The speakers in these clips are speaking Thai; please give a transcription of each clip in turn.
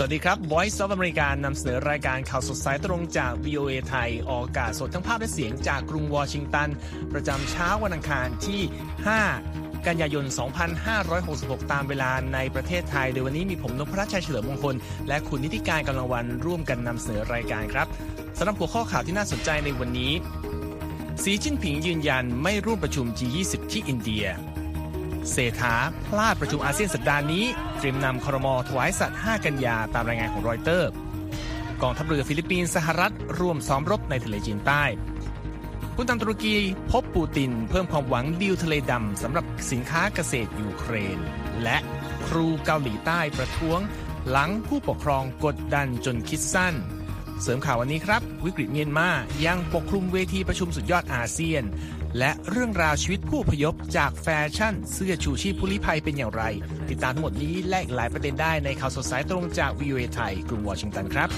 สวัสดีครับ Voice of America นำเสนอรายการข่าวสดสายตรงจาก VOA ไทย ออกอากาศสดทั้งภาพและเสียงจากกรุงวอชิงตัน ประจำเช้าวันอังคารที่ 5 กันยายน 2566 ตามเวลาในประเทศไทย โดยวันนี้มีผมนพรัชชัยเฉลิมมงคล และคุณนิติการกำลังวันร่วมกันนำเสนอรายการครับสำหรับหัวข้อข่าวที่น่าสนใจในวันนี้ สีจิ้นผิงยืนยันไม่ร่วมประชุม G20 ที่อินเดีย เศรษฐาพลาดประชุมอาเซียนสัปดาห์นี้ เตรียมนำครม.ถวายสัตย์ 5 กันยาตามรายงานของรอยเตอร์ กองทัพเรือฟิลิปปินส์สหรัฐร่วมซ้อมรบในทะเลจีนใต้ผู้นำตุรกีพบปูติน เพิ่มความหวังดีลทะเลดำสำหรับสินค้าเกษตรยูเครน และครูเกาหลีใต้ประท้วง หลังผู้ปกครองกดดันจนคิดสั้น เสริมข่าววันนี้ครับ วิกฤตเมียนมายังปกคลุมเวทีประชุมสุดยอดอาเซียน และเรื่องราวชีวิตผู้พยพจากแฟชั่น เสื้อชูชีพผู้ลี้ภัยเป็นอย่างไร ติดตามทั้งหมดนี้และอีกหลายประเด็นได้ในข่าวสดสายตรงจากวิวเอไทยกรุงวอชิงตันครับ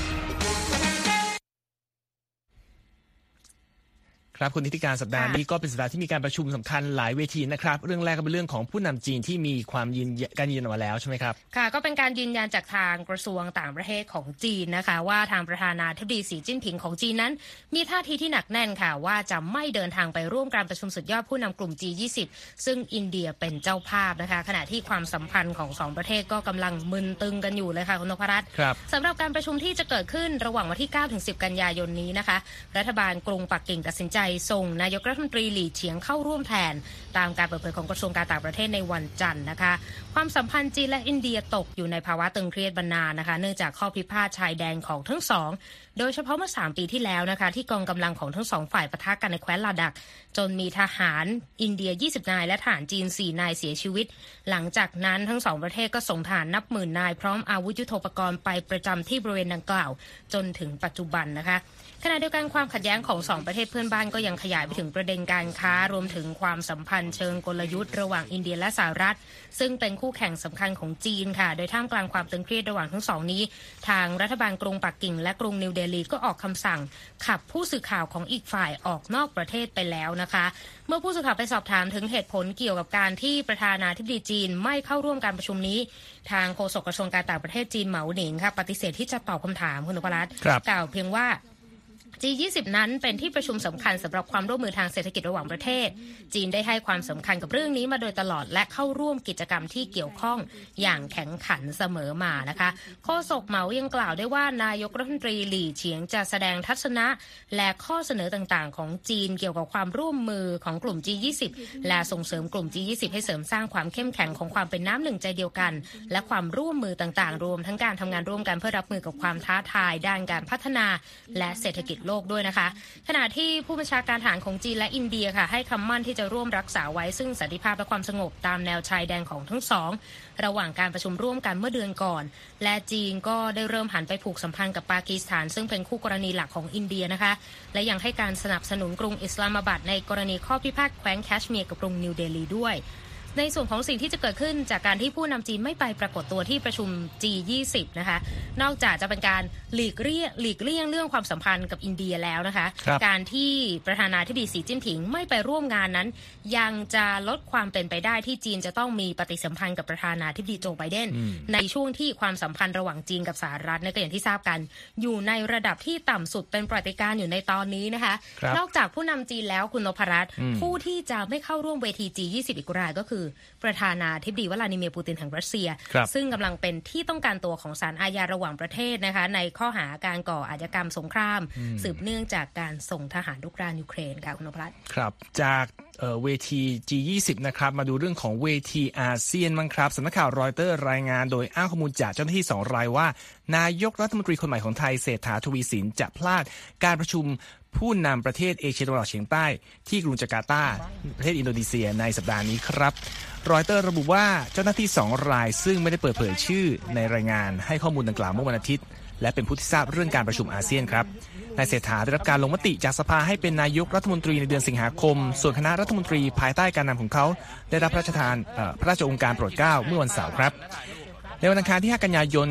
ครับคุณนิติการสัปดาห์นี้ก็เป็นสัปดาห์ที่มีการประชุมสำคัญหลายเวทีนะครับ เรื่องแรกก็เป็นเรื่องของผู้นำจีนที่มีความยืนการยืนยันออกมาแล้วใช่ไหมครับค่ะก็เป็นการยืนยันจากทางกระทรวงต่างประเทศของจีนนะคะ ว่าทางประธานาธิบดีสีจิ้นผิงของจีนนั้น มีท่าทีที่หนักแน่นค่ะ ว่าจะไม่เดินทางไปร่วมการประชุมสุดยอดผู้นำกลุ่ม G20 ซึ่งอินเดียเป็นเจ้าภาพนะคะ ขณะที่ความสัมพันธ์ของสองประเทศก็กำลังมึนตึงกันอยู่เลยค่ะคุณนพรัตน์ครับสำหรับการประชุมที่จะเกิดขึ้นระหว่างวันที่9ถึง10 กันยายนนี้นะคะ รัฐบาลกรุงปักกิ่งตัดสินใจส่งนายกรัฐมนตรีหลี่เฉียงเข้าร่วมแทน ตามการเปิดเผยของกระทรวงการต่างประเทศในวันจันทร์นะคะ ความสัมพันธ์จีนและอินเดียตกอยู่ในภาวะตึงเครียดบรรนานนะคะ เนื่องจากข้อพิพาทชายแดนของทั้งสอง โดยเฉพาะเมื่อ 3 ปีที่แล้วนะคะ ที่กองกำลังของทั้งสองฝ่ายปะทะกันในแคว้นลาดัก จนมีทหารอินเดีย 20 นายและทหารจีน 4 นายเสียชีวิต หลังจากนั้นทั้งสองประเทศก็ส่งทหารนับหมื่นนายพร้อมอาวุธยุโทโธปกรณ์ไปประจำที่บริเวณดังกล่าว จนถึงปัจจุบันนะคะ ขณะเดียวกันความขัดแย้งของสองประเทศเพื่อนบ้านก็ยังขยายไปถึงประเด็นการค้ารวมถึงความสัมพันธ์เชิงกลยุทธ์ระหว่างอินเดียและสหรัฐ ซึ่งเป็นคู่แข่งสำคัญของจีนค่ะ โดยท่ามกลางความตึงเครียดระหว่างทั้งสองนี้ ทางรัฐบาลกรุงปักกิ่งและกรุงนิวเดลีก็ออกคำสั่ง ขับผู้สื่อข่าวของอีกฝ่ายออกนอกประเทศไปแล้วนะคะ เมื่อผู้สื่อข่าวไปสอบถามถึงเหตุผลเกี่ยวกับการที่ประธานาธิบดีจีนไม่เข้าร่วมการประชุมนี้ ทางโฆษกกระทรวงการต่างประเทศจีนเหมาหนิงค่ะปฏิเสธที่จะตอบคำถามคุณนพรัตน์ครับกล่าวเพียงว่า G20 นั้นเป็นที่ประชุมสำคัญสำหรับความร่วมมือทางเศรษฐกิจระหว่างประเทศ จีนได้ให้ความสำคัญกับเรื่องนี้มาโดยตลอดและเข้าร่วมกิจกรรมที่เกี่ยวข้องอย่างแข็งขันเสมอมานะคะโฆษกเหมายังกล่าวได้ว่านายกรัฐมนตรีหลี่เฉียงจะแสดงทัศนะ และข้อเสนอต่างๆ ของจีนเกี่ยวกับความร่วมมือของกลุ่ม G20 และส่งเสริมกลุ่ม G20 ให้เสริมสร้างความเข้มแข็งของความเป็นน้ำหนึ่งใจเดียวกัน และความร่วมมือต่างๆ รวมทั้งการทำงานร่วมกันเพื่อรับมือกับความท้าทายด้านการพัฒนา และเศรษฐกิจโลกด้วยนะคะ ขณะที่ผู้บัญชาการทหารของจีนและอินเดียค่ะ ให้คำมั่นที่จะร่วมรักษาไว้ซึ่งสันติภาพและความสงบตามแนวชายแดนของทั้งสอง ระหว่างการประชุมร่วมกันเมื่อเดือนก่อน และจีนก็ได้เริ่มหันไปผูกสัมพันธ์กับปากีสถาน ซึ่งเป็นคู่กรณีหลักของอินเดียนะคะ และยังให้การสนับสนุนกรุงอิสลามาบัดในกรณีข้อพิพาทแคว้นแคชเมียร์กับกรุงนิวเดลีด้วย ในส่วนของสิ่งที่จะเกิดขึ้นจากการที่ผู้นำจีนไม่ไปปรากฏตัวที่ประชุม G20 นะคะ นอกจากจะเป็นการหลีกเลี่ยงหลีกเลี่ยงเรื่องความสัมพันธ์กับอินเดียแล้วนะคะครับการที่ประธานาธิบดีสีจิ้นผิงไม่ไปร่วมงานนั้น ยังจะลดความเป็นไปได้ที่จีนจะต้องมีปฏิสัมพันธ์กับประธานาธิบดีโจไบเดน ในช่วงที่ความสัมพันธ์ระหว่างจีนกับสหรัฐเนี่ยก็อย่างที่ทราบกัน อยู่ในระดับที่ต่ำสุดเป็นประวัติการณ์อยู่ในตอนนี้นะคะครับนอกจากผู้นำจีนแล้วคุณนพรัตน์อืมผู้ที่จะไม่เข้าร่วมเวที G20 อีกรายก็คือประธานาธิบดีวลาดิเมียร์ปูตินแห่งรัสเซียครับซึ่งกำลังเป็นที่ต้องการตัวของศาลอาญาระหว่างประเทศนะคะในข้อหาการก่ออาชญากรรมสงคราม สืบเนื่องจากการส่งทหารลุกรานยูเครนค่ะคุณนพรัตน์ครับจากเอ่อเวที G20 นะครับมาดูเรื่องของเวทีอาเซียนบ้างครับสำนักข่าวรอยเตอร์รายงานโดยอ้างข้อมูลจากเจ้าหน้าที่สองรายว่า นายกรัฐมนตรีคนใหม่ของไทยเศรษฐาทวีสินจะพลาดการประชุม ผู้นำประเทศเอเชียตะวันออกเฉียงใต้ ที่กรุงจาการ์ตา ประเทศอินโดนีเซียในสัปดาห์นี้ครับรอยเตอร์ระบุว่าเจ้าหน้าที่สองราย ซึ่งไม่ได้เปิดเผยชื่อในรายงานให้ข้อมูลดังกล่าวเมื่อวันอาทิตย์ และเป็นผู้ที่ทราบเรื่องการประชุมอาเซียนครับนายเศรษฐาได้รับการลงมติจากสภาให้เป็นนายกรัฐมนตรีในเดือนสิงหาคม ส่วนคณะรัฐมนตรีภายใต้การนำของเขา ได้รับพระราชทานพระราชองค์การโปรดเกล้าเมื่อวันเสาร์ครับ ในวันอังคารที่ 5 กันยายน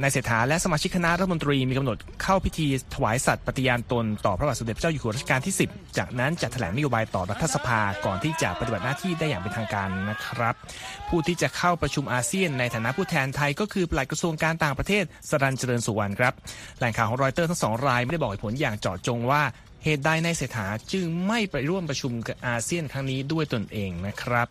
นายเศรษฐาและสมาชิกคณะรัฐมนตรีมีกำหนดเข้าพิธีถวายสัตย์ปฏิญาณตนต่อพระบาทสมเด็จพระเจ้าอยู่หัวรัชกาลที่ 10 จากนั้นจะแถลงนโยบายต่อรัฐสภาก่อนที่จะปฏิบัติหน้าที่ได้อย่างเป็นทางการนะครับ ผู้ที่จะเข้าประชุมอาเซียนในฐานะผู้แทนไทยก็คือปลัดกระทรวงการต่างประเทศสรันเจริญสุวรรณครับแหล่งข่าวของรอยเตอร์ทั้งสองรายไม่ได้บอกผลอย่างเจาะจงว่าเหตุใดในเศรษฐาจึงไม่ไปร่วมประชุมกับอาเซียนครั้งนี้ด้วยตนเองนะครับ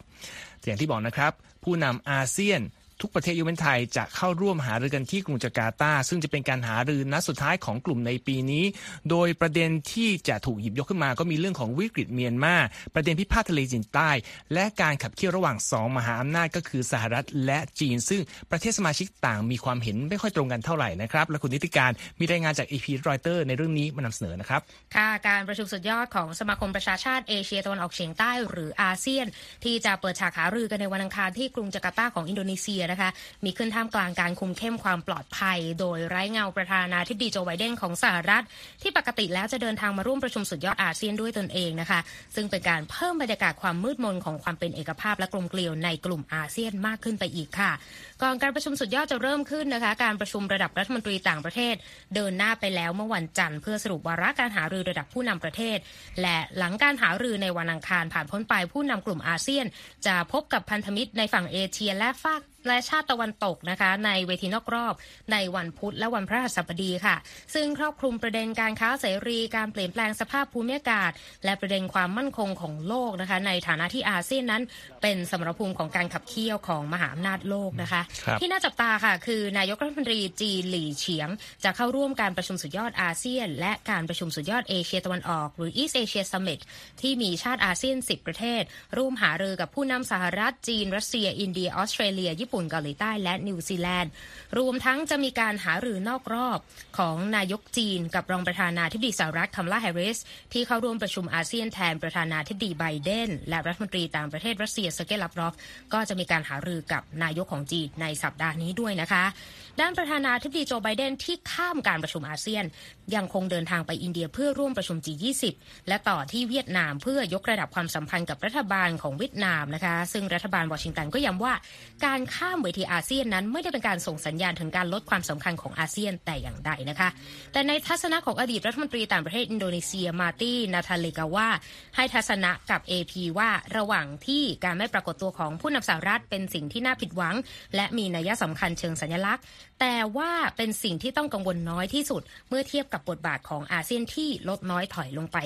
อย่างที่บอกนะครับ ผู้นำอาเซียน ทุกประเทศยกเว้นไทยจะเข้าร่วมหารือกันที่กรุงจาการ์ตา ซึ่งจะเป็นการหารือนัดสุดท้ายของกลุ่มในปีนี้ โดยประเด็นที่จะถูกหยิบยกขึ้นมา ก็มีเรื่องของวิกฤตเมียนมา ประเด็นพิพาททะเลจีนใต้ และการขับเคี่ยวระหว่างสองมหาอำนาจก็คือสหรัฐและจีน ซึ่งประเทศสมาชิกต่างมีความเห็นไม่ค่อยตรงกันเท่าไหร่นะครับ และคุณนิติการมีรายงานจากเอพีรอยเตอร์ในเรื่องนี้มานำเสนอนะครับ ค่ะ การประชุมสุดยอดของสมาคมประชาชาติเอเชียตะวันออกเฉียงใต้หรืออาเซียน ที่จะเปิดฉากหารือกันในวันอังคารที่กรุงจาการ์ตาของอินโดนีเซียนะคะ มีขึ้นท่ามกลางการคุมเข้มความปลอดภัย โดยไร้เงาประธานาธิบดีโจไบเดนของสหรัฐ ที่ปกติแล้วจะเดินทางมาร่วมประชุมสุดยอดอาเซียนด้วยตนเองนะคะ ซึ่งเป็นการเพิ่มบรรยากาศความมืดมนของความเป็นเอกภาพและกลมเกลียวในกลุ่มอาเซียนมากขึ้นไปอีกค่ะ ก่อนการประชุมสุดยอดจะเริ่มขึ้นนะคะ การประชุมระดับรัฐมนตรีต่างประเทศ เดินหน้าไปแล้วเมื่อวันจันทร์เพื่อสรุปวาระการหารือระดับผู้นำประเทศ และหลังการหารือในวันอังคารผ่านพ้นไปผู้นำกลุ่มอาเซียน จะพบกับพันธมิตรในฝั่งเอเชียและฝาก และชาติตะวันตกนะคะ ในเวทีนอกรอบในวันพุธและวันพฤหัสบดีค่ะ ซึ่งครอบคลุมประเด็นการค้าเสรีการเปลี่ยนแปลงสภาพภูมิอากาศ และประเด็นความมั่นคงของโลกนะคะ ในฐานะที่อาเซียนนั้น เป็นสมรภูมิของการขับเคี่ยวของมหาอำนาจโลกนะคะที่น่าจับตาค่ะ คือนายกรัฐมนตรีจีน หลี่เฉียง จะเข้าร่วมการประชุมสุดยอดอาเซียน และการประชุมสุดยอดเอเชียตะวันออก หรือ East Asia Summit ที่มีชาติอาเซียน 10 ประเทศ ร่วมหารือกับผู้นำสหรัฐจีน รัสเซีย อินเดียออสเตรเลียญี่ปุ่นเกาหลีใต้และนิวซีแลนด์ รวมทั้งจะมีการหารือนอกรอบของนายกจีนกับรองประธานาธิบดีสหรัฐคัมลาแฮร์ริส ที่เข้าร่วมประชุมอาเซียนแทนประธานาธิบดีไบเดน และรัฐมนตรีต่างประเทศรัสเซียเซอร์เกย์ลาฟรอฟก็จะมีการหารือกับนายกของจีนในสัปดาห์นี้ด้วยนะคะ ด้านประธานาธิบดีโจไบเดนที่ข้ามการประชุมอาเซียน ยังคงเดินทางไปอินเดียเพื่อร่วมประชุม G20 และต่อที่เวียดนามเพื่อยกระดับความสัมพันธ์กับรัฐบาลของเวียดนามนะคะ ซึ่งรัฐบาลวอชิงตันก็ย้ำว่า การข้ามเวทีอาเซียนนั้นไม่ได้เป็นการส่งสัญญาณถึงการลดความสำคัญของอาเซียนแต่อย่างใดนะคะ แต่ในทัศนะของอดีตรัฐมนตรีต่างประเทศอินโดนีเซียมาร์ตี นาตาเลกาวาให้ทัศนะกับ AP ว่าระหว่างที่การไม่ปรากฏตัวของผู้นำสหรัฐเป็นสิ่งที่น่าผิดหวัง และมีนัยสำคัญเชิงสัญลักษณ์ แต่ว่าเป็นสิ่งที่ต้องกังวลน้อยที่สุด เมื่อเทียบกับบทบาทของอาเซียนที่ลดน้อยถอยลงไป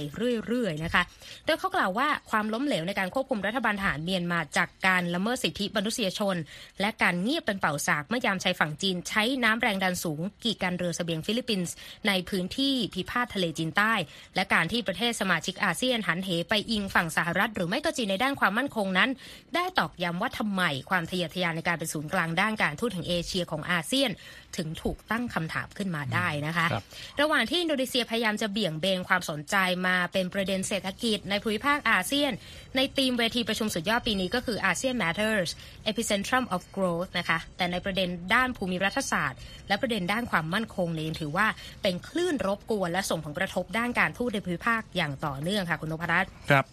เรื่อยๆนะคะ โดยเขากล่าวว่าความล้มเหลวในการควบคุมรัฐบาลทหารเมียนมาจากการละเมิดสิทธิมนุษยชน และการเงียบเป็นเป่าสากเมื่อยามชายฝั่งจีนใช้น้ำแรงดันสูง กีดกันเรือเสบียงฟิลิปปินส์ในพื้นที่พิพาททะเลจีนใต้ และการที่ประเทศสมาชิกอาเซียนหันเหไปอิงฝั่งสหรัฐ หรือไม่ก็จีนในด้านความมั่นคงนั้น ได้ตอกย้ำว่าทำไมความทะเยอทะยานในการเป็นศูนย์กลางด้านการทูตแห่งเอเชียของอาเซียนถึงถูกตั้งคำถามขึ้นมาได้นะคะ ระหว่างที่อินโดนีเซียพยายามจะเบี่ยงเบนความสนใจมาเป็นประเด็นเศรษฐกิจในภูมิภาคอาเซียน ในธีมเวทีประชุมสุดยอดปีนี้ก็คืออาเซียน Matters Epicentrum of Growth นะคะแต่ในประเด็นด้านภูมิรัฐศาสตร์ และประเด็นด้านความมั่นคงเนี่ยถือว่าเป็นคลื่นรบกวนและส่งผลกระทบด้านการทูตในภูมิภาคอย่างต่อเนื่องค่ะคุณนพรัตน์ครับ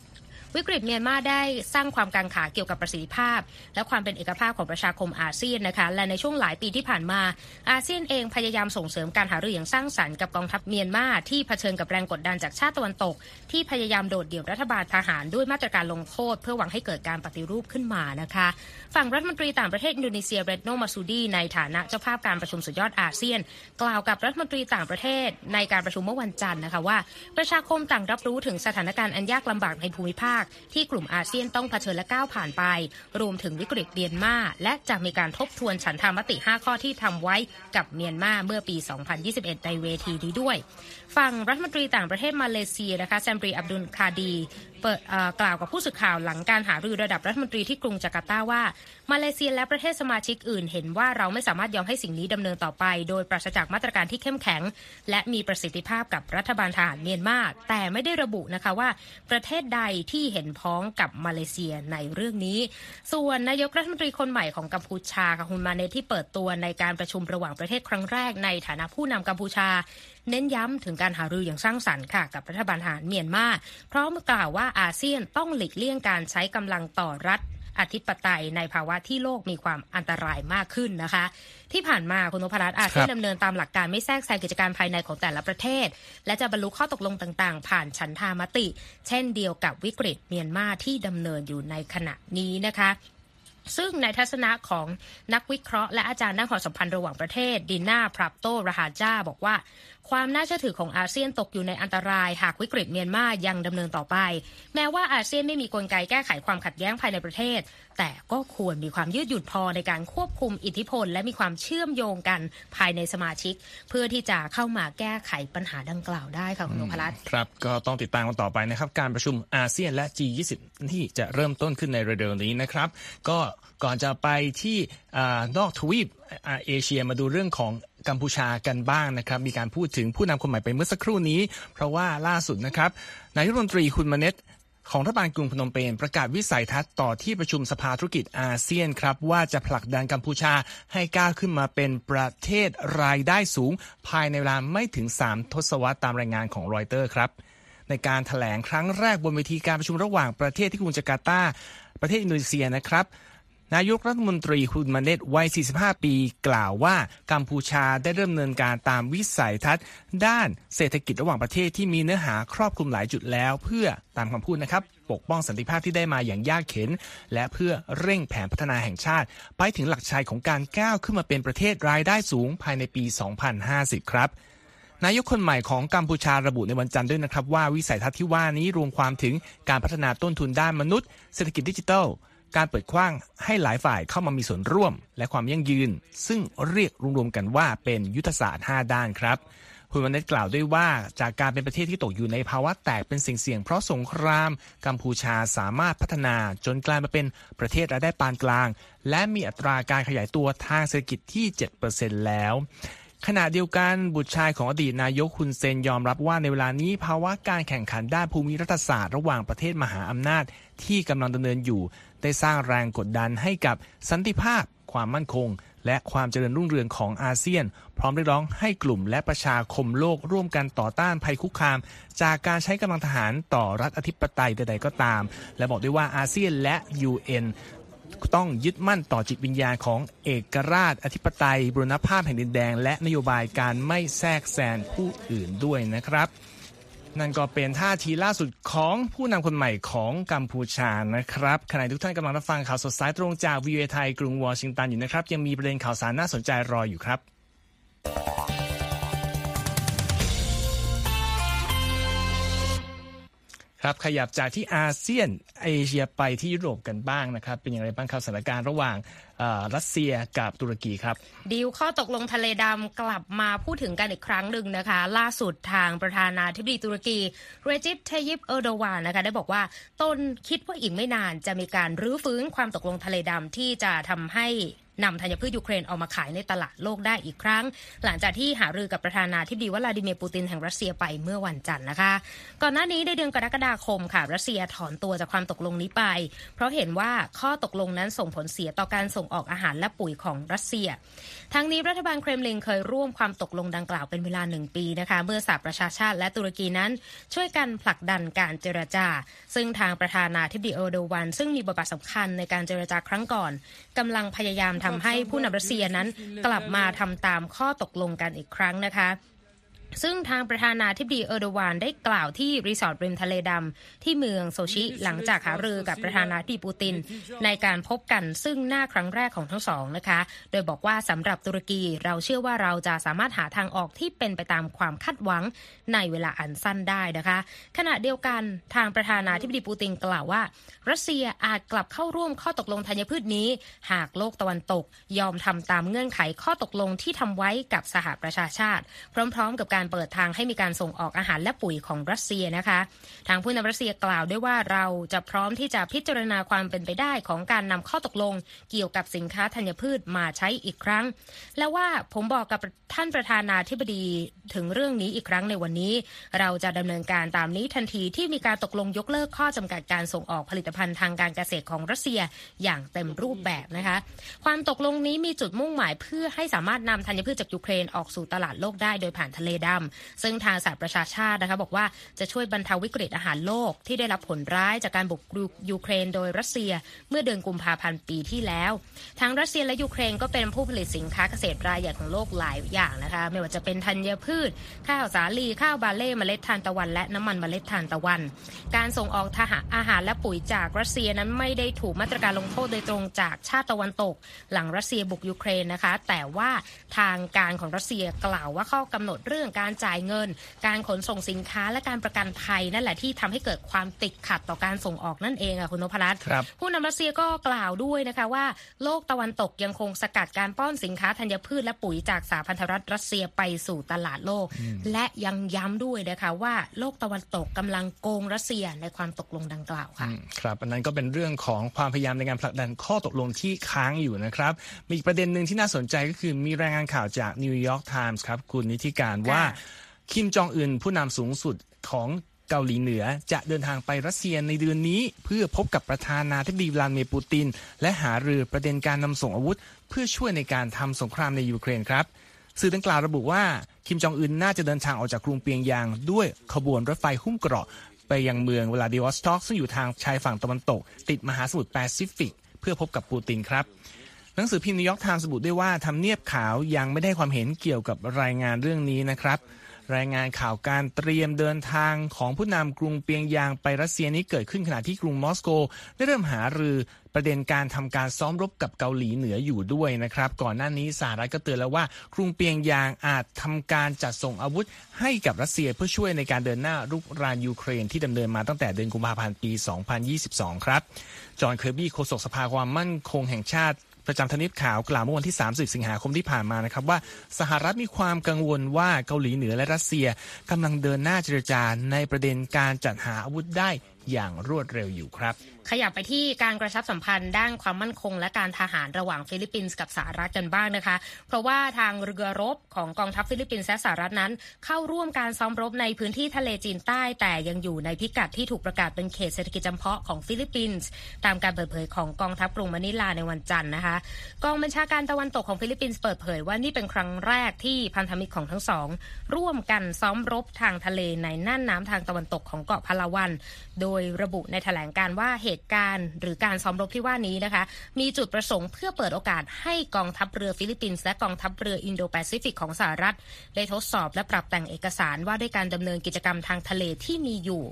วิกฤตเมียนมาได้สร้างความกังขาเกี่ยวกับประสิทธิภาพ และความเป็นเอกภาพของประชาคมอาเซียนนะคะ และในช่วงหลายปีที่ผ่านมา อาเซียนเองพยายามส่งเสริมการหารืออย่างสร้างสรรค์กับกองทัพเมียนมาที่เผชิญกับแรงกดดันจากชาติตะวันตก ที่พยายามโดดเดี่ยวรัฐบาลทหารด้วยมาตรการลงโทษ เพื่อหวังให้เกิดการปฏิรูปขึ้นมานะคะ ฝั่งรัฐมนตรีต่างประเทศอินโดนีเซียเรดโนมาซูดีในฐานะเจ้าภาพการประชุมสุดยอดอาเซียน กล่าวกับรัฐมนตรีต่างประเทศในการประชุมเมื่อวันจันทร์นะคะว่า ประชาคมต่างรับรู้ถึงสถานการณ์อันยากลำบากในภูมิภาคที่กลุ่มอาเซียนต้องเผชิญและก้าวผ่านไป รวมถึงวิกฤตเมียนมาและจะมีการทบทวนฉันทามติ 5 ข้อที่ทำไว้กับเมียนมาเมื่อปี 2021 ในเวทีนี้ด้วย ฝั่งรัฐมนตรีต่างประเทศมาเลเซียนะคะแซมบรีอับดุลคาดีเปิดกล่าวกับผู้สื่อข่าวหลังการหารือระดับรัฐมนตรีที่กรุงจาการ์ตาว่า มาเลเซียและประเทศสมาชิกอื่น เห็นว่าเราไม่สามารถยอมให้สิ่งนี้ดำเนินต่อไป โดยปราศจากมาตรการที่เข้มแข็ง และมีประสิทธิภาพกับรัฐบาลทหารเมียนมาแต่ไม่ได้ระบุนะคะว่า ประเทศใดที่เห็นพ้องกับมาเลเซียในเรื่องนี้ ส่วนนายกรัฐมนตรีคนใหม่ของกัมพูชาค่ะคุณมาเนที่เปิดตัวในการประชุมระหว่างประเทศครั้งแรกในฐานะผู้นำกัมพูชา เน้นย้ำถึงการหารืออย่างสร้างสรรค์ค่ะกับรัฐบาลทหารเมียนมาพร้อมกล่าวว่าอาเซียนต้องหลีกเลี่ยงการใช้กำลังต่อรัฐ อธิปไตยในภาวะที่โลกมีความอันตรายมากขึ้นนะคะ ที่ผ่านมาคุณนพรัตน์อาเซียนดำเนินตามหลักการไม่แทรกแซงกิจการภายในของแต่ละประเทศ และจะบรรลุข้อตกลงต่างๆ ผ่านฉันทามติ เช่นเดียวกับวิกฤตเมียนมาที่ดำเนินอยู่ในขณะนี้นะคะ ซึ่งในทัศนะของนักวิเคราะห์และอาจารย์ด้านความสัมพันธ์ระหว่างประเทศดิน่าพรับโตรหาจ้าบอกว่า ความน่าเชื่อถือของอาเซียนตกอยู่ในอันตราย หากวิกฤตเมียนมายังดำเนินต่อไป แม้ว่าอาเซียนไม่มีกลไกแก้ไขความขัดแย้งภายในประเทศ แต่ก็ควรมีความยืดหยุ่นพอในการควบคุมอิทธิพล และมีความเชื่อมโยงกันภายในสมาชิก เพื่อที่จะเข้ามาแก้ไขปัญหาดังกล่าวได้ค่ะคุณนพรัตน์ครับก็ต้องติดตามกันต่อไปนะครับการประชุมอาเซียนและ G20 ที่จะเริ่มต้นขึ้นในเร็วๆนี้นะครับก็ก่อนจะไปที่นอกทวีปเอเชียมาดูเรื่องของกัมพูชากันบ้างนะครับ มีการพูดถึงผู้นำคนใหม่ไปเมื่อสักครู่นี้ เพราะว่าล่าสุดนะครับนายรัฐมนตรีคุณมเนตของรัฐบาลกรุงพนมเปญประกาศวิสัยทัศน์ต่อที่ประชุมสภาธุรกิจอาเซียนครับ ว่าจะผลักดันกัมพูชาให้ก้าวขึ้นมาเป็นประเทศรายได้สูง ภายในเวลาไม่ถึง 3 ทศวรรษตามรายงานของรอยเตอร์ครับ ในการถแถลงครั้งแรกบนเวทีการประชุมระหว่างประเทศที่กรุงจาการ์ตาประเทศอินโดนีเซียนะครับ นายกรัฐมนตรีคุณมาเนตวัย 45 ปี กล่าวว่ากัมพูชาได้เริ่มเนินการตามวิสัยทัศน์ ด้านเศรษฐกิจระหว่างประเทศที่มีเนื้อหาครอบคลุมหลายจุดแล้ว เพื่อตามคำพูดนะครับ ปกป้องสันติภาพที่ได้มาอย่างยากเข็น และเพื่อเร่งแผนพัฒนาแห่งชาติ ไปถึงหลักชัยของการก้าวขึ้นมาเป็นประเทศรายได้สูงภายในปี 2050 ครับนายกคนใหม่ของกัมพูชาระบุในวันจันทร์ด้วยนะครับว่าวิสัยทัศน์ที่ว่านี้รวมความถึงการพัฒนาต้นทุนด้านมนุษย์ เศรษฐกิจดิจิทัล การเปิดกว้างให้หลายฝ่ายเข้ามามีส่วนร่วม และความยั่งยืน ซึ่งเรียกรวมๆกันว่าเป็นยุทธศาสตร์ 5 ด้านครับคุณวันเนตกล่าวด้วยว่าจากการเป็นประเทศที่ตกอยู่ในภาวะแตกเป็นสิ่งเสี่ยงเพราะสงคราม กัมพูชาสามารถพัฒนาจนกลายมาเป็นประเทศรายได้ปานกลาง และมีอัตราการขยายตัวทางเศรษฐกิจที่ 7%แล้ว ขณะเดียวกันบุตรชายของอดีตนายกคุณเซนยอมรับว่าในเวลานี้ภาวะการแข่งขันด้านภูมิรัฐศาสตร์ระหว่างประเทศมหาอำนาจที่กำลังดำเนินอยู่ ได้สร้างแรงกดดันให้กับสันติภาพ ความมั่นคง และความเจริญรุ่งเรืองของอาเซียน พร้อมเรียกร้องให้กลุ่มและประชาคมโลกร่วมกันต่อต้านภัยคุกคาม จากการใช้กำลังทหารต่อรัฐอธิปไตยใดๆก็ตาม และบอกด้วยว่าอาเซียนและ UN ต้องยึดมั่นต่อจิตวิญญาณของเอกราชอธิปไตยบรณภาพแห่งดินแดง และนโยบายการไม่แทรกแซงผู้อื่นด้วยนะครับ นั่นก็เป็นท่าทีล่าสุดของผู้นำคนใหม่ของกัมพูชานะครับขณะทุกท่านกำลังรับฟังข่าวสดสายตรงจากวีเอไทยกรุงวอชิงตันอยู่นะครับ ยังมีประเด็นข่าวสารน่าสนใจรออยู่ครับ ครับขยับจากที่อาเซียนเอเชียไปที่ยุโรปกันบ้างนะครับ เป็นอย่างไรบ้างครับสถานการณ์ระหว่างรัสเซียกับตุรกีครับดีลข้อตกลงทะเลดำกลับมาพูดถึงกันอีกครั้งหนึ่งนะคะ ล่าสุดทางประธานาธิบดีตุรกี เรจิปเทยิปเออร์โดวานนะคะได้บอกว่าตนคิดว่าอีกไม่นานจะมีการรื้อฟื้นความตกลงทะเลดำที่จะทำให้ นำธัญพืชยูเครนออกมาขายในตลาดโลกได้อีกครั้ง หลังจากที่หารือกับประธานาธิบดีวลาดิเมียร์ปูตินแห่งรัสเซียไปเมื่อวันจันทร์นะคะ ก่อนหน้านี้ในเดือนกรกฎาคมค่ะรัสเซียถอนตัวจากความตกลงนี้ไป เพราะเห็นว่าข้อตกลงนั้นส่งผลเสียต่อการส่งออกอาหารและปุ๋ยของรัสเซีย ทั้งนี้รัฐบาลเครมลินเคยร่วมความตกลงดังกล่าวเป็นเวลาหนึ่งปีนะคะเมื่อสหประชาชาติและตุรกีนั้น ช่วยกันผลักดันการเจรจา ซึ่งทางประธานาธิบดีโอโดวัน ซึ่งมีบทบาทสำคัญในการเจรจาครั้งก่อนกำลังพยายามทำให้ผู้นำรัสเซียนั้นกลับมาทำตามข้อตกลงกันอีกครั้งนะคะ ซึ่งทางประธานาธิบดีเออร์โดวานได้กล่าวที่รีสอร์ทริมทะเลดำที่เมืองโซชิหลังจากหารือกับประธานาธิบดีปูติน ในการพบกันซึ่งหน้าครั้งแรกของทั้งสองนะคะ โดยบอกว่าสำหรับตุรกีเราเชื่อว่าเราจะสามารถหาทางออกที่เป็นไปตามความคาดหวังในเวลาอันสั้นได้นะคะ ขณะเดียวกันทางประธานาธิบดีปูตินกล่าวว่า รัสเซียอาจกลับเข้าร่วมข้อตกลงธัญพืชนี้ หากโลกตะวันตก ยอมทำตามเงื่อนไขข้อตกลงที่ทำไว้กับสหประชาชาติ พร้อม ๆ กับการเปิดทางให้มีการส่งออกอาหารและปุ๋ยของรัสเซียนะคะ ทางผู้นำรัสเซียกล่าวด้วยว่าเราจะพร้อมที่จะพิจารณาความเป็นไปได้ของการนำข้อตกลง เกี่ยวกับสินค้าธัญพืชมาใช้อีกครั้ง และว่าผมบอกกับท่านประธานาธิบดีถึงเรื่องนี้อีกครั้งในวันนี้ เราจะดำเนินการตามนี้ทันทีที่มีการตกลงยกเลิกข้อจำกัดการส่งออกผลิตภัณฑ์ทางการเกษตรของรัสเซียอย่างเต็มรูปแบบนะคะ ความตกลงนี้มีจุดมุ่งหมายเพื่อให้สามารถนำธัญพืชจากยูเครนออกสู่ตลาดโลกได้โดยผ่านทะเลดำ ซึ่งทางสหประชาชาตินะคะบอกว่าจะช่วยบรรเทาวิกฤตอาหารโลกที่ได้รับผลร้ายจากการบุกยูเครนโดยรัสเซียเมื่อเดือนกุมภาพันธ์ปีที่แล้วทั้งรัสเซียและยูเครนก็เป็นผู้ผลิตสินค้าเกษตรรายใหญ่ของโลกหลายอย่างนะคะไม่ว่าจะเป็นธัญพืช ข้าวสาลีข้าวบาร์เลย์เมล็ดทานตะวัน และน้ำมันเมล็ดทานตะวัน การส่งออกทหารอาหารและปุ๋ยจากรัสเซียนั้นไม่ได้ถูกมาตรการลงโทษโดยตรงจากชาติตะวันตก หลังรัสเซียบุกยูเครนนะคะ แต่ว่าทางการของรัสเซียกล่าวว่าข้อกำหนดเรื่องการจ่ายเงิน การขนส่งสินค้าและการประกันภัย นั่นแหละที่ทำให้เกิดความติดขัดต่อการส่งออกนั่นเองอะคุณนพรัตน์ผู้นำรัสเซียก็กล่าวด้วยนะคะว่า โลกตะวันตกยังคงสกัดการป้อนสินค้าธัญพืชและปุ๋ยจากสหพันธรัฐรัสเซียไปสู่ตลาดโลก และยังย้ำด้วยนะคะว่าโลกตะวันตกกำลังโกงรัสเซียในความตกลงดังกล่าวค่ะครับอันนั้นก็เป็นเรื่องของความพยายามในการผลักดันข้อตกลงที่ค้างอยู่นะครับมีประเด็นหนึ่งที่น่าสนใจก็คือมีรายงานข่าวจากนิวยอร์กไทมส์ครับคุณนิติการว่าคิมจองอึนผู้นำสูงสุดของเกาหลีเหนือจะเดินทางไปรัสเซียในเดือนนี้ เพื่อพบกับประธานาธิบดีวลาดิเมียร์ปูติน และหารือประเด็นการนำส่งอาวุธ เพื่อช่วยในการทำสงครามในยูเครนครับสื่อดังกล่าวระบุว่า คิมจองอึนน่าจะเดินทางออกจากกรุงเปียงยางด้วยขบวนรถไฟหุ้มเกราะ ไปยังเมืองวลาดิวอสตอกซึ่งอยู่ทางชายฝั่งตะวันตก ติดมหาสมุทรแปซิฟิก เพื่อพบกับปูตินครับ หนังสือพิมพ์นิวยอร์กไทมส์ระบุด้วยว่าทำเนียบขาวยังไม่ได้ให้ความเห็นเกี่ยวกับรายงานเรื่องนี้นะครับ รายงานข่าวการเตรียมเดินทางของผู้นำกรุงเปียงยางไปรัสเซียนี้เกิดขึ้นขณะที่กรุงมอสโก ได้เริ่มหารือประเด็นการทำการซ้อมรบกับเกาหลีเหนืออยู่ด้วยนะครับ ก่อนหน้านี้สหรัฐก็เตือนแล้วว่ากรุงเปียงยางอาจทำการจัดส่งอาวุธให้กับรัสเซียเพื่อช่วยในการเดินหน้ารุกรานยูเครนที่ดำเนินมาตั้งแต่เดือนกุมภาพันธ์ปี 2022 ครับ จอห์นเคอร์บี้โฆษกสภาความมั่นคงแห่งชาติ ประจำทำเนียบขาวกล่าวเมื่อวันที่ 30 สิงหาคมที่ผ่านมานะครับว่าสหรัฐมีความกังวลว่าเกาหลีเหนือและรัสเซียกำลังเดินหน้าเจรจาในประเด็นการจัดหาอาวุธได้อย่างรวดเร็วอยู่ครับขยับไปที่การกระชับสัมพันธ์ด้านความมั่นคง และการทหารระหว่างฟิลิปปินส์กับสหรัฐกันบ้างนะคะ เพราะว่าทางเรือรบของกองทัพฟิลิปปินส์และสหรัฐนั้น เข้าร่วมการซ้อมรบในพื้นที่ทะเลจีนใต้แต่ยังอยู่ในพิกัดที่ถูกประกาศเป็นเขตเศรษฐกิจจำเพาะของฟิลิปปินส์ตามการเปิดเผยของกองทัพกรุงมะนิลาในวันจันทร์นะคะ กองบัญชาการตะวันตกของฟิลิปปินส์เปิดเผยว่านี่เป็นครั้งแรกที่พันธมิตรของทั้งสอง ร่วมกันซ้อมรบทางทะเลในน่านน้ำทางตะวันตกของเกาะพาลาวัน โดยระบุในแถลงการณ์ว่าเหตุการณ์หรือการซ้อมรบที่ว่านี้นะคะ มีจุดประสงค์เพื่อเปิดโอกาสให้กองทัพเรือฟิลิปปินส์และกองทัพเรืออินโดแปซิฟิกของสหรัฐ ได้ทดสอบและปรับแต่งเอกสารว่าด้วยการดำเนินกิจกรรมทางทะเลที่มีอยู่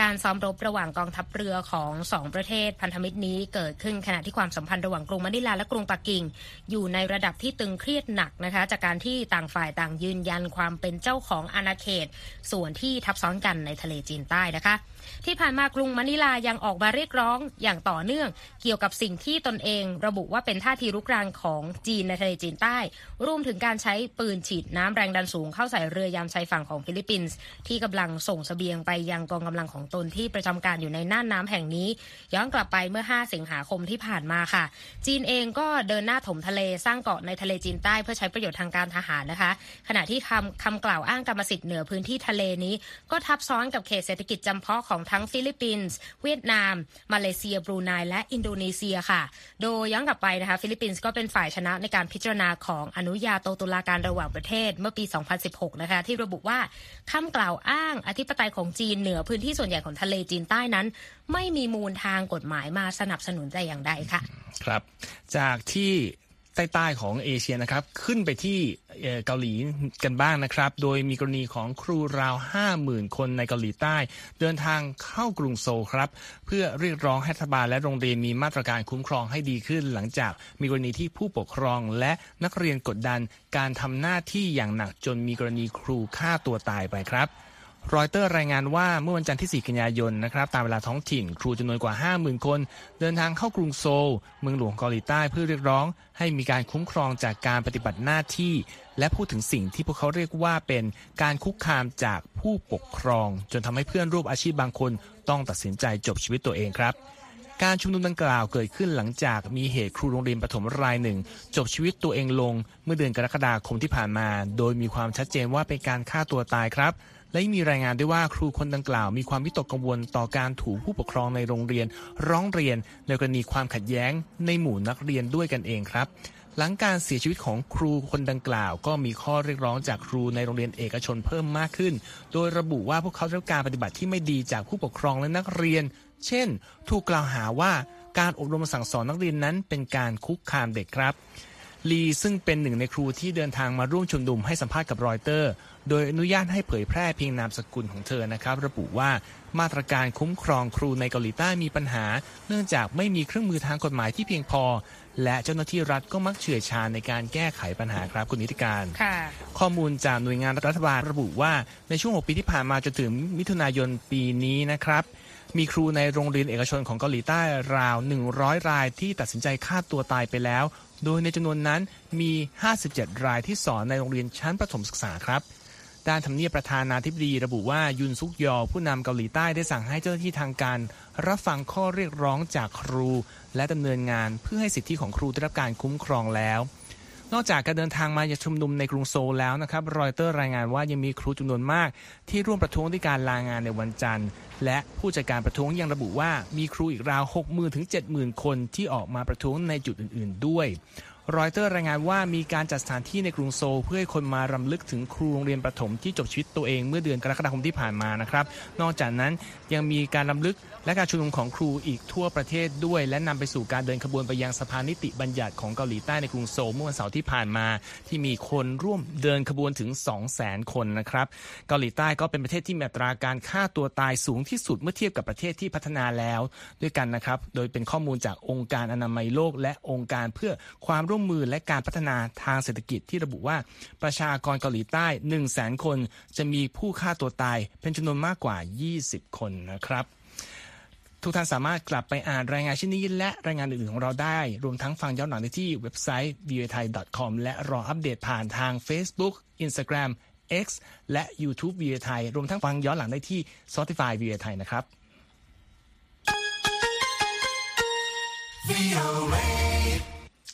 การซ้อมรบระหว่างกองทัพเรือของสองประเทศพันธมิตรนี้เกิดขึ้นขณะที่ความสัมพันธ์ระหว่างกรุงมะนิลาและกรุงปักกิ่ง อยู่ในระดับที่ตึงเครียดหนักนะคะ จากการที่ต่างฝ่ายต่างยืนยันความเป็นเจ้าของอาณาเขต ส่วนที่ทับซ้อนกันในทะเลจีนใต้นะคะ ที่ผ่านมากรุงมะนิลายังออกมาเรียกร้องอย่างต่อเนื่อง เกี่ยวกับสิ่งที่ตนเองระบุว่าเป็นท่าทีรุกรานของจีนในทะเลจีนใต้ รวมถึงการใช้ปืนฉีดน้ำแรงดันสูงเข้าใส่เรือยามชายฝั่งของฟิลิปปินส์ที่กำลังส่งเสบียงไปยังกองกำลังของตนที่ประจำการอยู่ในน่านน้ำแห่งนี้ ย้อนกลับไปเมื่อ 5 สิงหาคมที่ผ่านมาค่ะ จีนเองก็เดินหน้าถมทะเลสร้างเกาะในทะเลจีนใต้เพื่อใช้ประโยชน์ทางการทหารนะคะ ขณะที่คำคำกล่าวอ้างกรรมสิทธิ์เหนือพื้นที่ทะเลนี้ ก็ทับซ้อนกับเขตเศรษฐกิจจำเพาะของทั้งฟิลิปปินส์ เวียดนามมาเลเซียบรูไนและอินโดนีเซียค่ะ โดยย้อนกลับไปนะคะฟิลิปปินส์ก็เป็นฝ่ายชนะในการพิจารณาของอนุญาโตตุลาการระหว่างประเทศเมื่อปี 2016 นะคะที่ระบุว่าคำกล่าวอ้างอธิปไตยของจีนเหนือพื้นที่ส่วนใหญ่ของทะเลจีนใต้นั้น ไม่มีมูลทางกฎหมายมาสนับสนุนแต่อย่างใดค่ะ ครับ จากที่ ใต้ๆของเอเชียนะครับ ขึ้นไปที่เกาหลีกันบ้างนะครับ โดยมีกรณีของครูราว 50,000 คนในเกาหลีใต้ เดินทางเข้ากรุงโซลครับ เพื่อเรียกร้องให้รัฐบาลและโรงเรียนมีมาตรการคุ้มครองให้ดีขึ้น หลังจากมีกรณีที่ผู้ปกครองและนักเรียนกดดันการทำหน้าที่อย่างหนักจนมีกรณีครูฆ่าตัวตายไปครับ รอยเตอร์รายงานว่าเมื่อวันจันทร์ที่ 4 กันยายนนะครับตามเวลาท้องถิ่นครูจำนวนกว่า 50,000 คน เดินทางเข้ากรุงโซล เมืองหลวงเกาหลีใต้เพื่อเรียกร้อง ให้มีการคุ้มครองจากการปฏิบัติหน้าที่ และพูดถึงสิ่งที่พวกเขาเรียกว่าเป็นการคุกคามจากผู้ปกครอง จนทำให้เพื่อนร่วมอาชีพบางคนต้องตัดสินใจจบชีวิตตัวเองครับการชุมนุมดังกล่าวเกิดขึ้นหลังจากมีเหตุครูโรงเรียนประถมรายหนึ่ง จบชีวิตตัวเองลงเมื่อเดือนกรกฎาคมที่ผ่านมา โดยมีความชัดเจนว่าเป็นการฆ่าตัวตายครับ และมีรายงานด้วยว่าครูคนดังกล่าว มีความวิตกกังวลต่อการถูกผู้ปกครองในโรงเรียน ร้องเรียนในกรณีความขัดแย้งในหมู่นักเรียนด้วยกันเองครับ หลังการเสียชีวิตของครูคนดังกล่าว ก็มีข้อเรียกร้องจากครูในโรงเรียนเอกชนเพิ่มมากขึ้น โดยระบุว่าพวกเขาได้รับการปฏิบัติที่ไม่ดีจากผู้ปกครองและนักเรียน เช่น ถูกกล่าวหาว่าการอบรมสั่งสอนนักเรียนนั้นเป็นการคุกคามเด็กครับ ลีซึ่งเป็นหนึ่งในครูที่เดินทางมาร่วมชุมนุมให้สัมภาษณ์กับรอยเตอร์ โดยอนุญาตให้เผยแพร่เพียงนามสกุลของเธอนะครับ ระบุว่ามาตรการคุ้มครองครูในเกาหลีใต้มีปัญหา เนื่องจากไม่มีเครื่องมือทางกฎหมายที่เพียงพอ และเจ้าหน้าที่รัฐก็มักเฉื่อยชาในการแก้ไขปัญหาครับคุณนิติการค่ะข้อมูลจากหน่วยงานรัฐบาลระบุว่าในช่วง 6 ปีที่ผ่านมาจนถึงมิถุนายนปีนี้นะครับมีครูในโรงเรียนเอกชนของเกาหลีใต้ราว 100 รายที่ตัดสินใจฆ่าตัวตายไปแล้ว โดยในจำนวนนั้นมี 57 รายที่สอนในโรงเรียนชั้นประถมศึกษาครับ ด้านทำเนียบประธานาธิบดีระบุว่ายุนซุกยอผู้นำเกาหลีใต้ได้สั่งให้เจ้าหน้าที่ทางการ รับฟังข้อเรียกร้องจากครู และดำเนินงานเพื่อให้สิทธิของครูได้รับการคุ้มครองแล้ว นอกจากการเดินทางมายังชุมนุมในกรุงโซลแล้วนะครับรอยเตอร์รายงานว่ายังมีครูจำนวนมาก ที่ร่วมประท้วงด้วยการลางานในวันจันทร์ และผู้จัดการประท้วงยังระบุว่ามีครูอีกราว 60,000ถึง70,000 คนที่ออกมาประท้วงในจุดอื่น ๆ ด้วยรอยเตอร์รายงานว่ามีการจัดสถานที่ในกรุงโซลเพื่อให้คนมารำลึกถึงครูโรงเรียนประถมที่จบชีวิตตัวเองเมื่อเดือนกรกฎาคมที่ผ่านมานะครับ นอกจากนั้นยังมีการรำลึก และการชุมนุมของครูอีกทั่วประเทศด้วย และนำไปสู่การเดินขบวนไปยังสภานิติบัญญัติของเกาหลีใต้ในกรุงโซลเมื่อวันเสาร์ที่ผ่านมา ที่มีคนร่วมเดินขบวนถึง 200,000 คนนะครับเกาหลีใต้ก็เป็นประเทศที่มีอัตราการฆ่าตัวตายสูงที่สุดเมื่อเทียบกับประเทศที่พัฒนาแล้ว ด้วยกันนะครับโดยเป็นข้อมูลจากองค์การอนามัยโลก และองค์การเพื่อความร่วมมือและการพัฒนาทางเศรษฐกิจที่ระบุว่าประชากรเกาหลีใต้1 0 0 0 0แสนคน จะมีผู้ฆ่าตัวตายเป็นจำนวนมากกว่า 20 คนนะครับ ทุกท่านสามารถกลับไปอ่านรายงานชิ้นนี้และรายงานอื่นๆของเราได้ รวมทั้งฟังย้อนหลังได้ที่เว็บไซต์ v o a t h a i com และรออัปเดตผ่านทาง Facebook Instagram X และ YouTube v o a t h a i รวมทั้งฟังย้อนหลังได้ที่ Spotify v o a t h a i นะครับ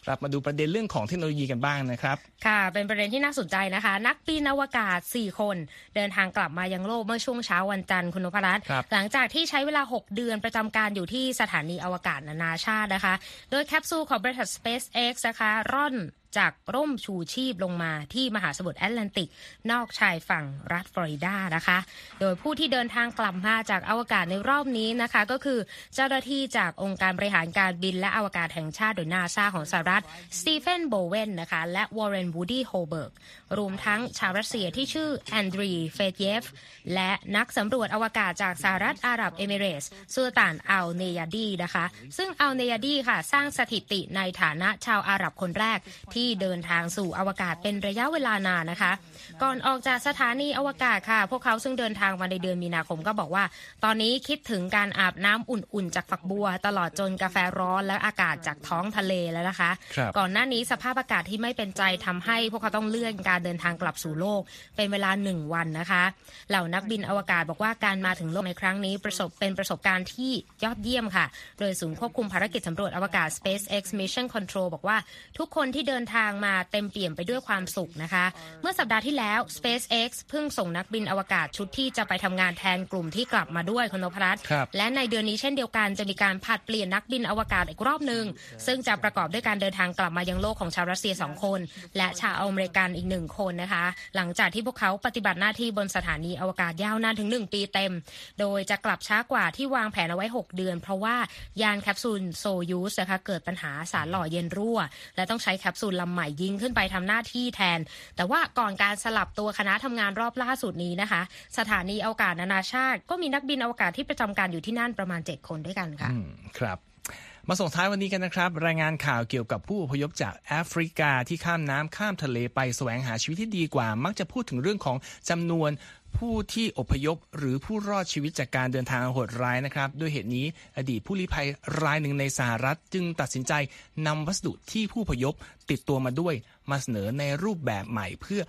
กลับมาดูประเด็นเรื่องของเทคโนโลยีกันบ้างนะครับ ค่ะ เป็นประเด็นที่น่าสนใจนะคะ นักบินอวกาศ 4 คน เดินทางกลับมายังโลกเมื่อช่วงเช้าวันจันทร์คุณนพรัตน์ครับหลังจากที่ใช้เวลา 6 เดือนประจำการอยู่ที่สถานีอวกาศนานาชาตินะคะ โดยแคปซูลของบริษัท SpaceX นะคะร่อน จากร่มชูชีพลงมาที่มหาสมุทรแอตแลนติก นอกชายฝั่งรัฐฟลอริดานะคะ โดยผู้ที่เดินทางกลับมาจากอวกาศในรอบนี้นะคะ ก็คือเจ้าหน้าที่จากองค์การบริหารการบินและอวกาศแห่งชาติหรือนาซาของสหรัฐสตีเฟนโบเวนนะคะ และวอร์เรนวูดี้โฮเบิร์กรวมทั้งชาวรัสเซียที่ชื่อแอนดรีเฟดยาเยฟและนักสำรวจอวกาศจากสหรัฐอาหรับเอมิเรสซูลตานอัลเนยาดีนะคะ ซึ่งอัลเนยาดีค่ะ สร้างสถิติในฐานะชาวอาหรับคนแรกที่เดินทางสู่อวกาศเป็นระยะเวลานานนะคะ ก่อนออกจากสถานีอวกาศค่ะ พวกเขาซึ่งเดินทางมาในเดือนมีนาคมก็บอกว่า ตอนนี้คิดถึงการอาบน้ำอุ่นๆ จากฝักบัว ตลอดจนกาแฟร้อนและอากาศจากท้องทะเลแล้วนะคะครับก่อนหน้านี้สภาพอากาศที่ไม่เป็นใจทำให้ พวกเขาต้องเลื่อนการเดินทางกลับสู่โลก เป็นเวลาหนึ่งวันนะคะ เหล่านักบินอวกาศบอกว่าการมาถึงโลกในครั้งนี้ประสบเป็นประสบการณ์ที่ยอดเยี่ยมค่ะ โดยศูนย์ควบคุมภารกิจสำรวจอวกาศ SpaceX Mission Control บอกว่าทุกคนที่เดินทางมาเต็มเปี่ยมไปด้วยความสุขนะคะ เมื่อสัปดาห์ที่แล้ว SpaceX เพิ่งส่งนักบินอวกาศชุดที่จะไปทำงานแทนกลุ่มที่กลับมาด้วยคุณนพรัตน์ครับและในเดือนนี้เช่นเดียวกันจะมีการผลัดเปลี่ยนนักบินอวกาศอีกรอบหนึ่งซึ่งจะประกอบด้วยการเดินทางกลับมายังโลกของชาวรัสเซียสองคน และชาวอเมริกันอีกหนึ่งคนนะคะ หลังจากที่พวกเขาปฏิบัติหน้าที่บนสถานีอวกาศยาวนานถึง 1 ปีเต็ม โดยจะกลับช้ากว่าที่วางแผนเอาไว้ 6 เดือน เพราะว่ายานแคปซูลโซยูสนะคะเกิดปัญหาสารหล่อเย็นรั่ว และต้องใช้แคปซูลลำใหม่ยิงขึ้นไปทำหน้าที่แทน แต่ว่าก่อนการสลับตัวคณะทำงานรอบล่าสุดนี้นะคะ สถานีอวกาศนานาชาติ ก็มีนักบินอวกาศที่ประจำการอยู่ที่นั่นประมาณ 7 คนด้วยกันค่ะครับมาส่งท้ายวันนี้กันนะครับ รายงานข่าวเกี่ยวกับผู้อพยพจากแอฟริกาที่ข้ามน้ำข้ามทะเลไปแสวงหาชีวิตที่ดีกว่า มักจะพูดถึงเรื่องของจำนวน ผู้ที่อพยพหรือผู้รอดชีวิตจากการเดินทางโหดร้ายนะครับด้วยเหตุนี้อดีตผู้ลี้ภัยรายหนึ่งในสหรัฐ จึงตัดสินใจนำวัสดุที่ผู้อพยพติดตัวมาด้วยมาเสนอในรูปแบบใหม่เพื่อ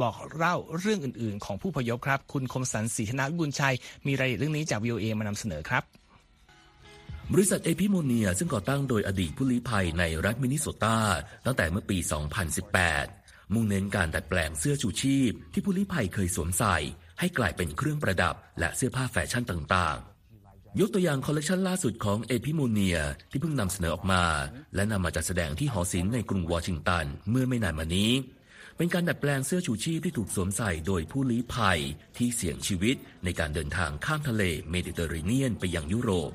บอกเล่าเรื่องอื่น ๆ ของผู้อพยพครับ คุณคมสันศรีธนวิบุญชัย มีรายละเอียดเรื่องนี้จาก VOA มานำเสนอครับบริษัทเอพิโมเนียซึ่งก่อตั้งโดยอดีตผู้ลี้ภัยในรัฐมินนิโซตาตั้งแต่เมื่อปี 2018 มุ่งเน้นการดัดแปลงเสื้อชูชีพที่ผู้ลี้ภัยเคยสวมใส่ ให้กลายเป็นเครื่องประดับ และเสื้อผ้าแฟชั่นต่างๆ ยกตัวอย่างคอลเลกชันล่าสุดของเอพิโมเนียที่เพิ่งนำเสนอออกมา และนำมาจัดแสดงที่หอศิลป์ในกรุงวอชิงตันเมื่อไม่นานมานี้ เป็นการดัดแปลงเสื้อชูชีพที่ถูกสวมใส่โดยผู้ลี้ภัยที่เสี่ยงชีวิตในการเดินทางข้ามทะเลเมดิเตอร์เรเนียนไปยังยุโรป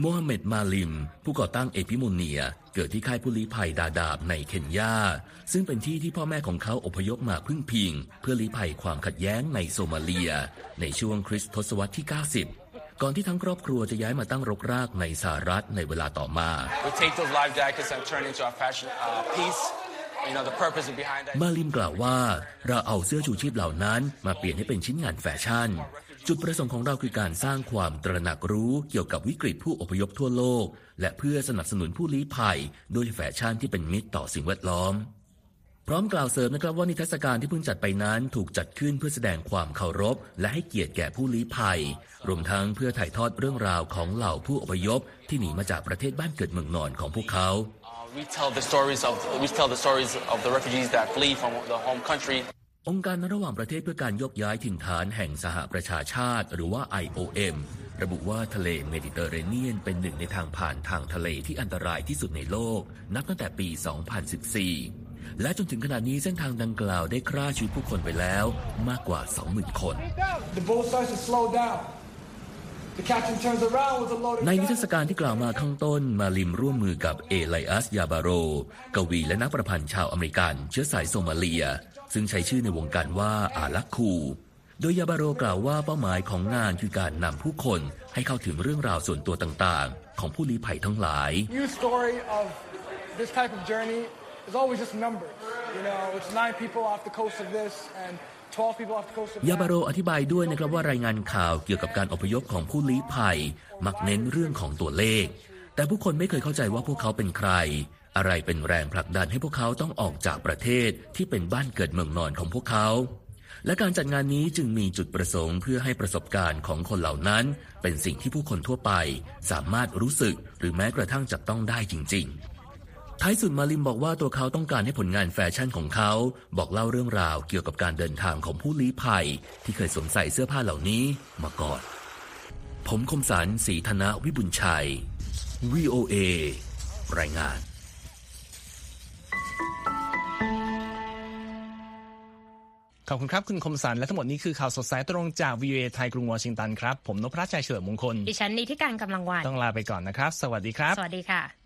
โมฮัมเหม็ดมาลิม ผู้ก่อตั้งเอพิโมเนีย เกิดที่ค่ายผู้ลี้ภัยดาดาบในเคนยา ซึ่งเป็นที่ที่พ่อแม่ของเขาอพยพมาพึ่งพิง เพื่อลี้ภัยความขัดแย้งในโซมาเลีย ในช่วงคริสตศตวรรษที่ 90 ก่อนที่ทั้งครอบครัวจะย้ายมาตั้งรกรากในสหรัฐในเวลาต่อมา We take those life jackets and turn into a fashion uh, piece. You know, the purpose behind that. มาลิมกล่าวว่า เราเอาเสื้อชูชีพเหล่านั้นมาเปลี่ยนให้เป็นชิ้นงานแฟชั่น จุดประสงค์ของเราคือการสร้างความตระหนักรู้เกี่ยวกับวิกฤตผู้อพยพทั่วโลก และเพื่อสนับสนุนผู้ลี้ภัยด้วยแฟชั่นที่เป็นมิตรต่อสิ่งแวดล้อม พร้อมกล่าวเสริมนะครับว่านิทรรศการที่เพิ่งจัดไปนั้นถูกจัดขึ้นเพื่อแสดงความเคารพ และให้เกียรติแก่ผู้ลี้ภัย รวมทั้งเพื่อถ่ายทอดเรื่องราวของเหล่าผู้อพยพ ที่หนีมาจากประเทศบ้านเกิดเมืองนอนของพวกเขา we tell the stories of we tell the stories of the refugees that flee from the home country. องค์การระหว่างประเทศเพื่อการยกย้ายถิ่นฐานแห่งสหประชาชาติ หรือว่า IOM ระบุว่าทะเลเมดิเตอร์เรเนียนเป็นหนึ่งในทางผ่านทางทะเลที่อันตรายที่สุดในโลก นับตั้งแต่ปี 2014 และจนถึงขณะนี้เส้นทางดังกล่าวได้ฆ่าชีวิตผู้คนไปแล้วมากกว่า 20,000 คน The boat starts to slow down. The captain turns around with a loaded ในนิทรรศ gun. การที่กล่าวมาข้างต้นมาลิมร่วมมือกับเอไลอัสยาบาโร กวีและนักประพันธ์ชาวอเมริกัน เชื้อสายโซมาเลีย ซึ่งใช้ชื่อในวงการว่าอาลักคู โดยยาบาโรกล่าวว่าเป้าหมายของงานคือการนำผู้คนให้เข้าถึงเรื่องราวส่วนตัวต่างๆ ของผู้ลี้ภัยทั้งหลาย New story of this type of journey is always just numbers. You know, it's nine people off the coast of this and 12 people off the coast of ยาบาโร that. อธิบายด้วยนะครับว่ารายงานข่าวเกี่ยวกับการอพยพของผู้ลี้ภัย มักเน้นเรื่องของตัวเลข แต่ผู้คนไม่เคยเข้าใจว่าพวกเขาเป็นใคร อะไรเป็นแรงผลักดันให้พวกเขาต้องออกจากประเทศที่เป็นบ้านเกิดเมืองนอนของพวกเขา และการจัดงานนี้จึงมีจุดประสงค์เพื่อให้ประสบการณ์ของคนเหล่านั้น เป็นสิ่งที่ผู้คนทั่วไป สามารถรู้สึกหรือแม้กระทั่งจับต้องได้จริง ๆท้ายสุดมาลิมบอกว่าตัวเขาต้องการให้ผลงานแฟชั่นของเขา บอกเล่าเรื่องราวเกี่ยวกับการเดินทางของผู้ลี้ภัย ที่เคยสวมใส่เสื้อผ้าเหล่านี้มาก่อน ผมคมสันสีธนวิบุญชัย VOA รายงาน ขอบคุณครับ คุณคมสันและทั้งหมดนี้คือข่าวสดสายตรงจาก VOA ไทยกรุงวอชิงตันครับ ผมนพรัชชัยเฉลิมมงคล ดิฉันนิติการกำลังวัน ต้องลาไปก่อนนะครับ สวัสดีครับ สวัสดีค่ะ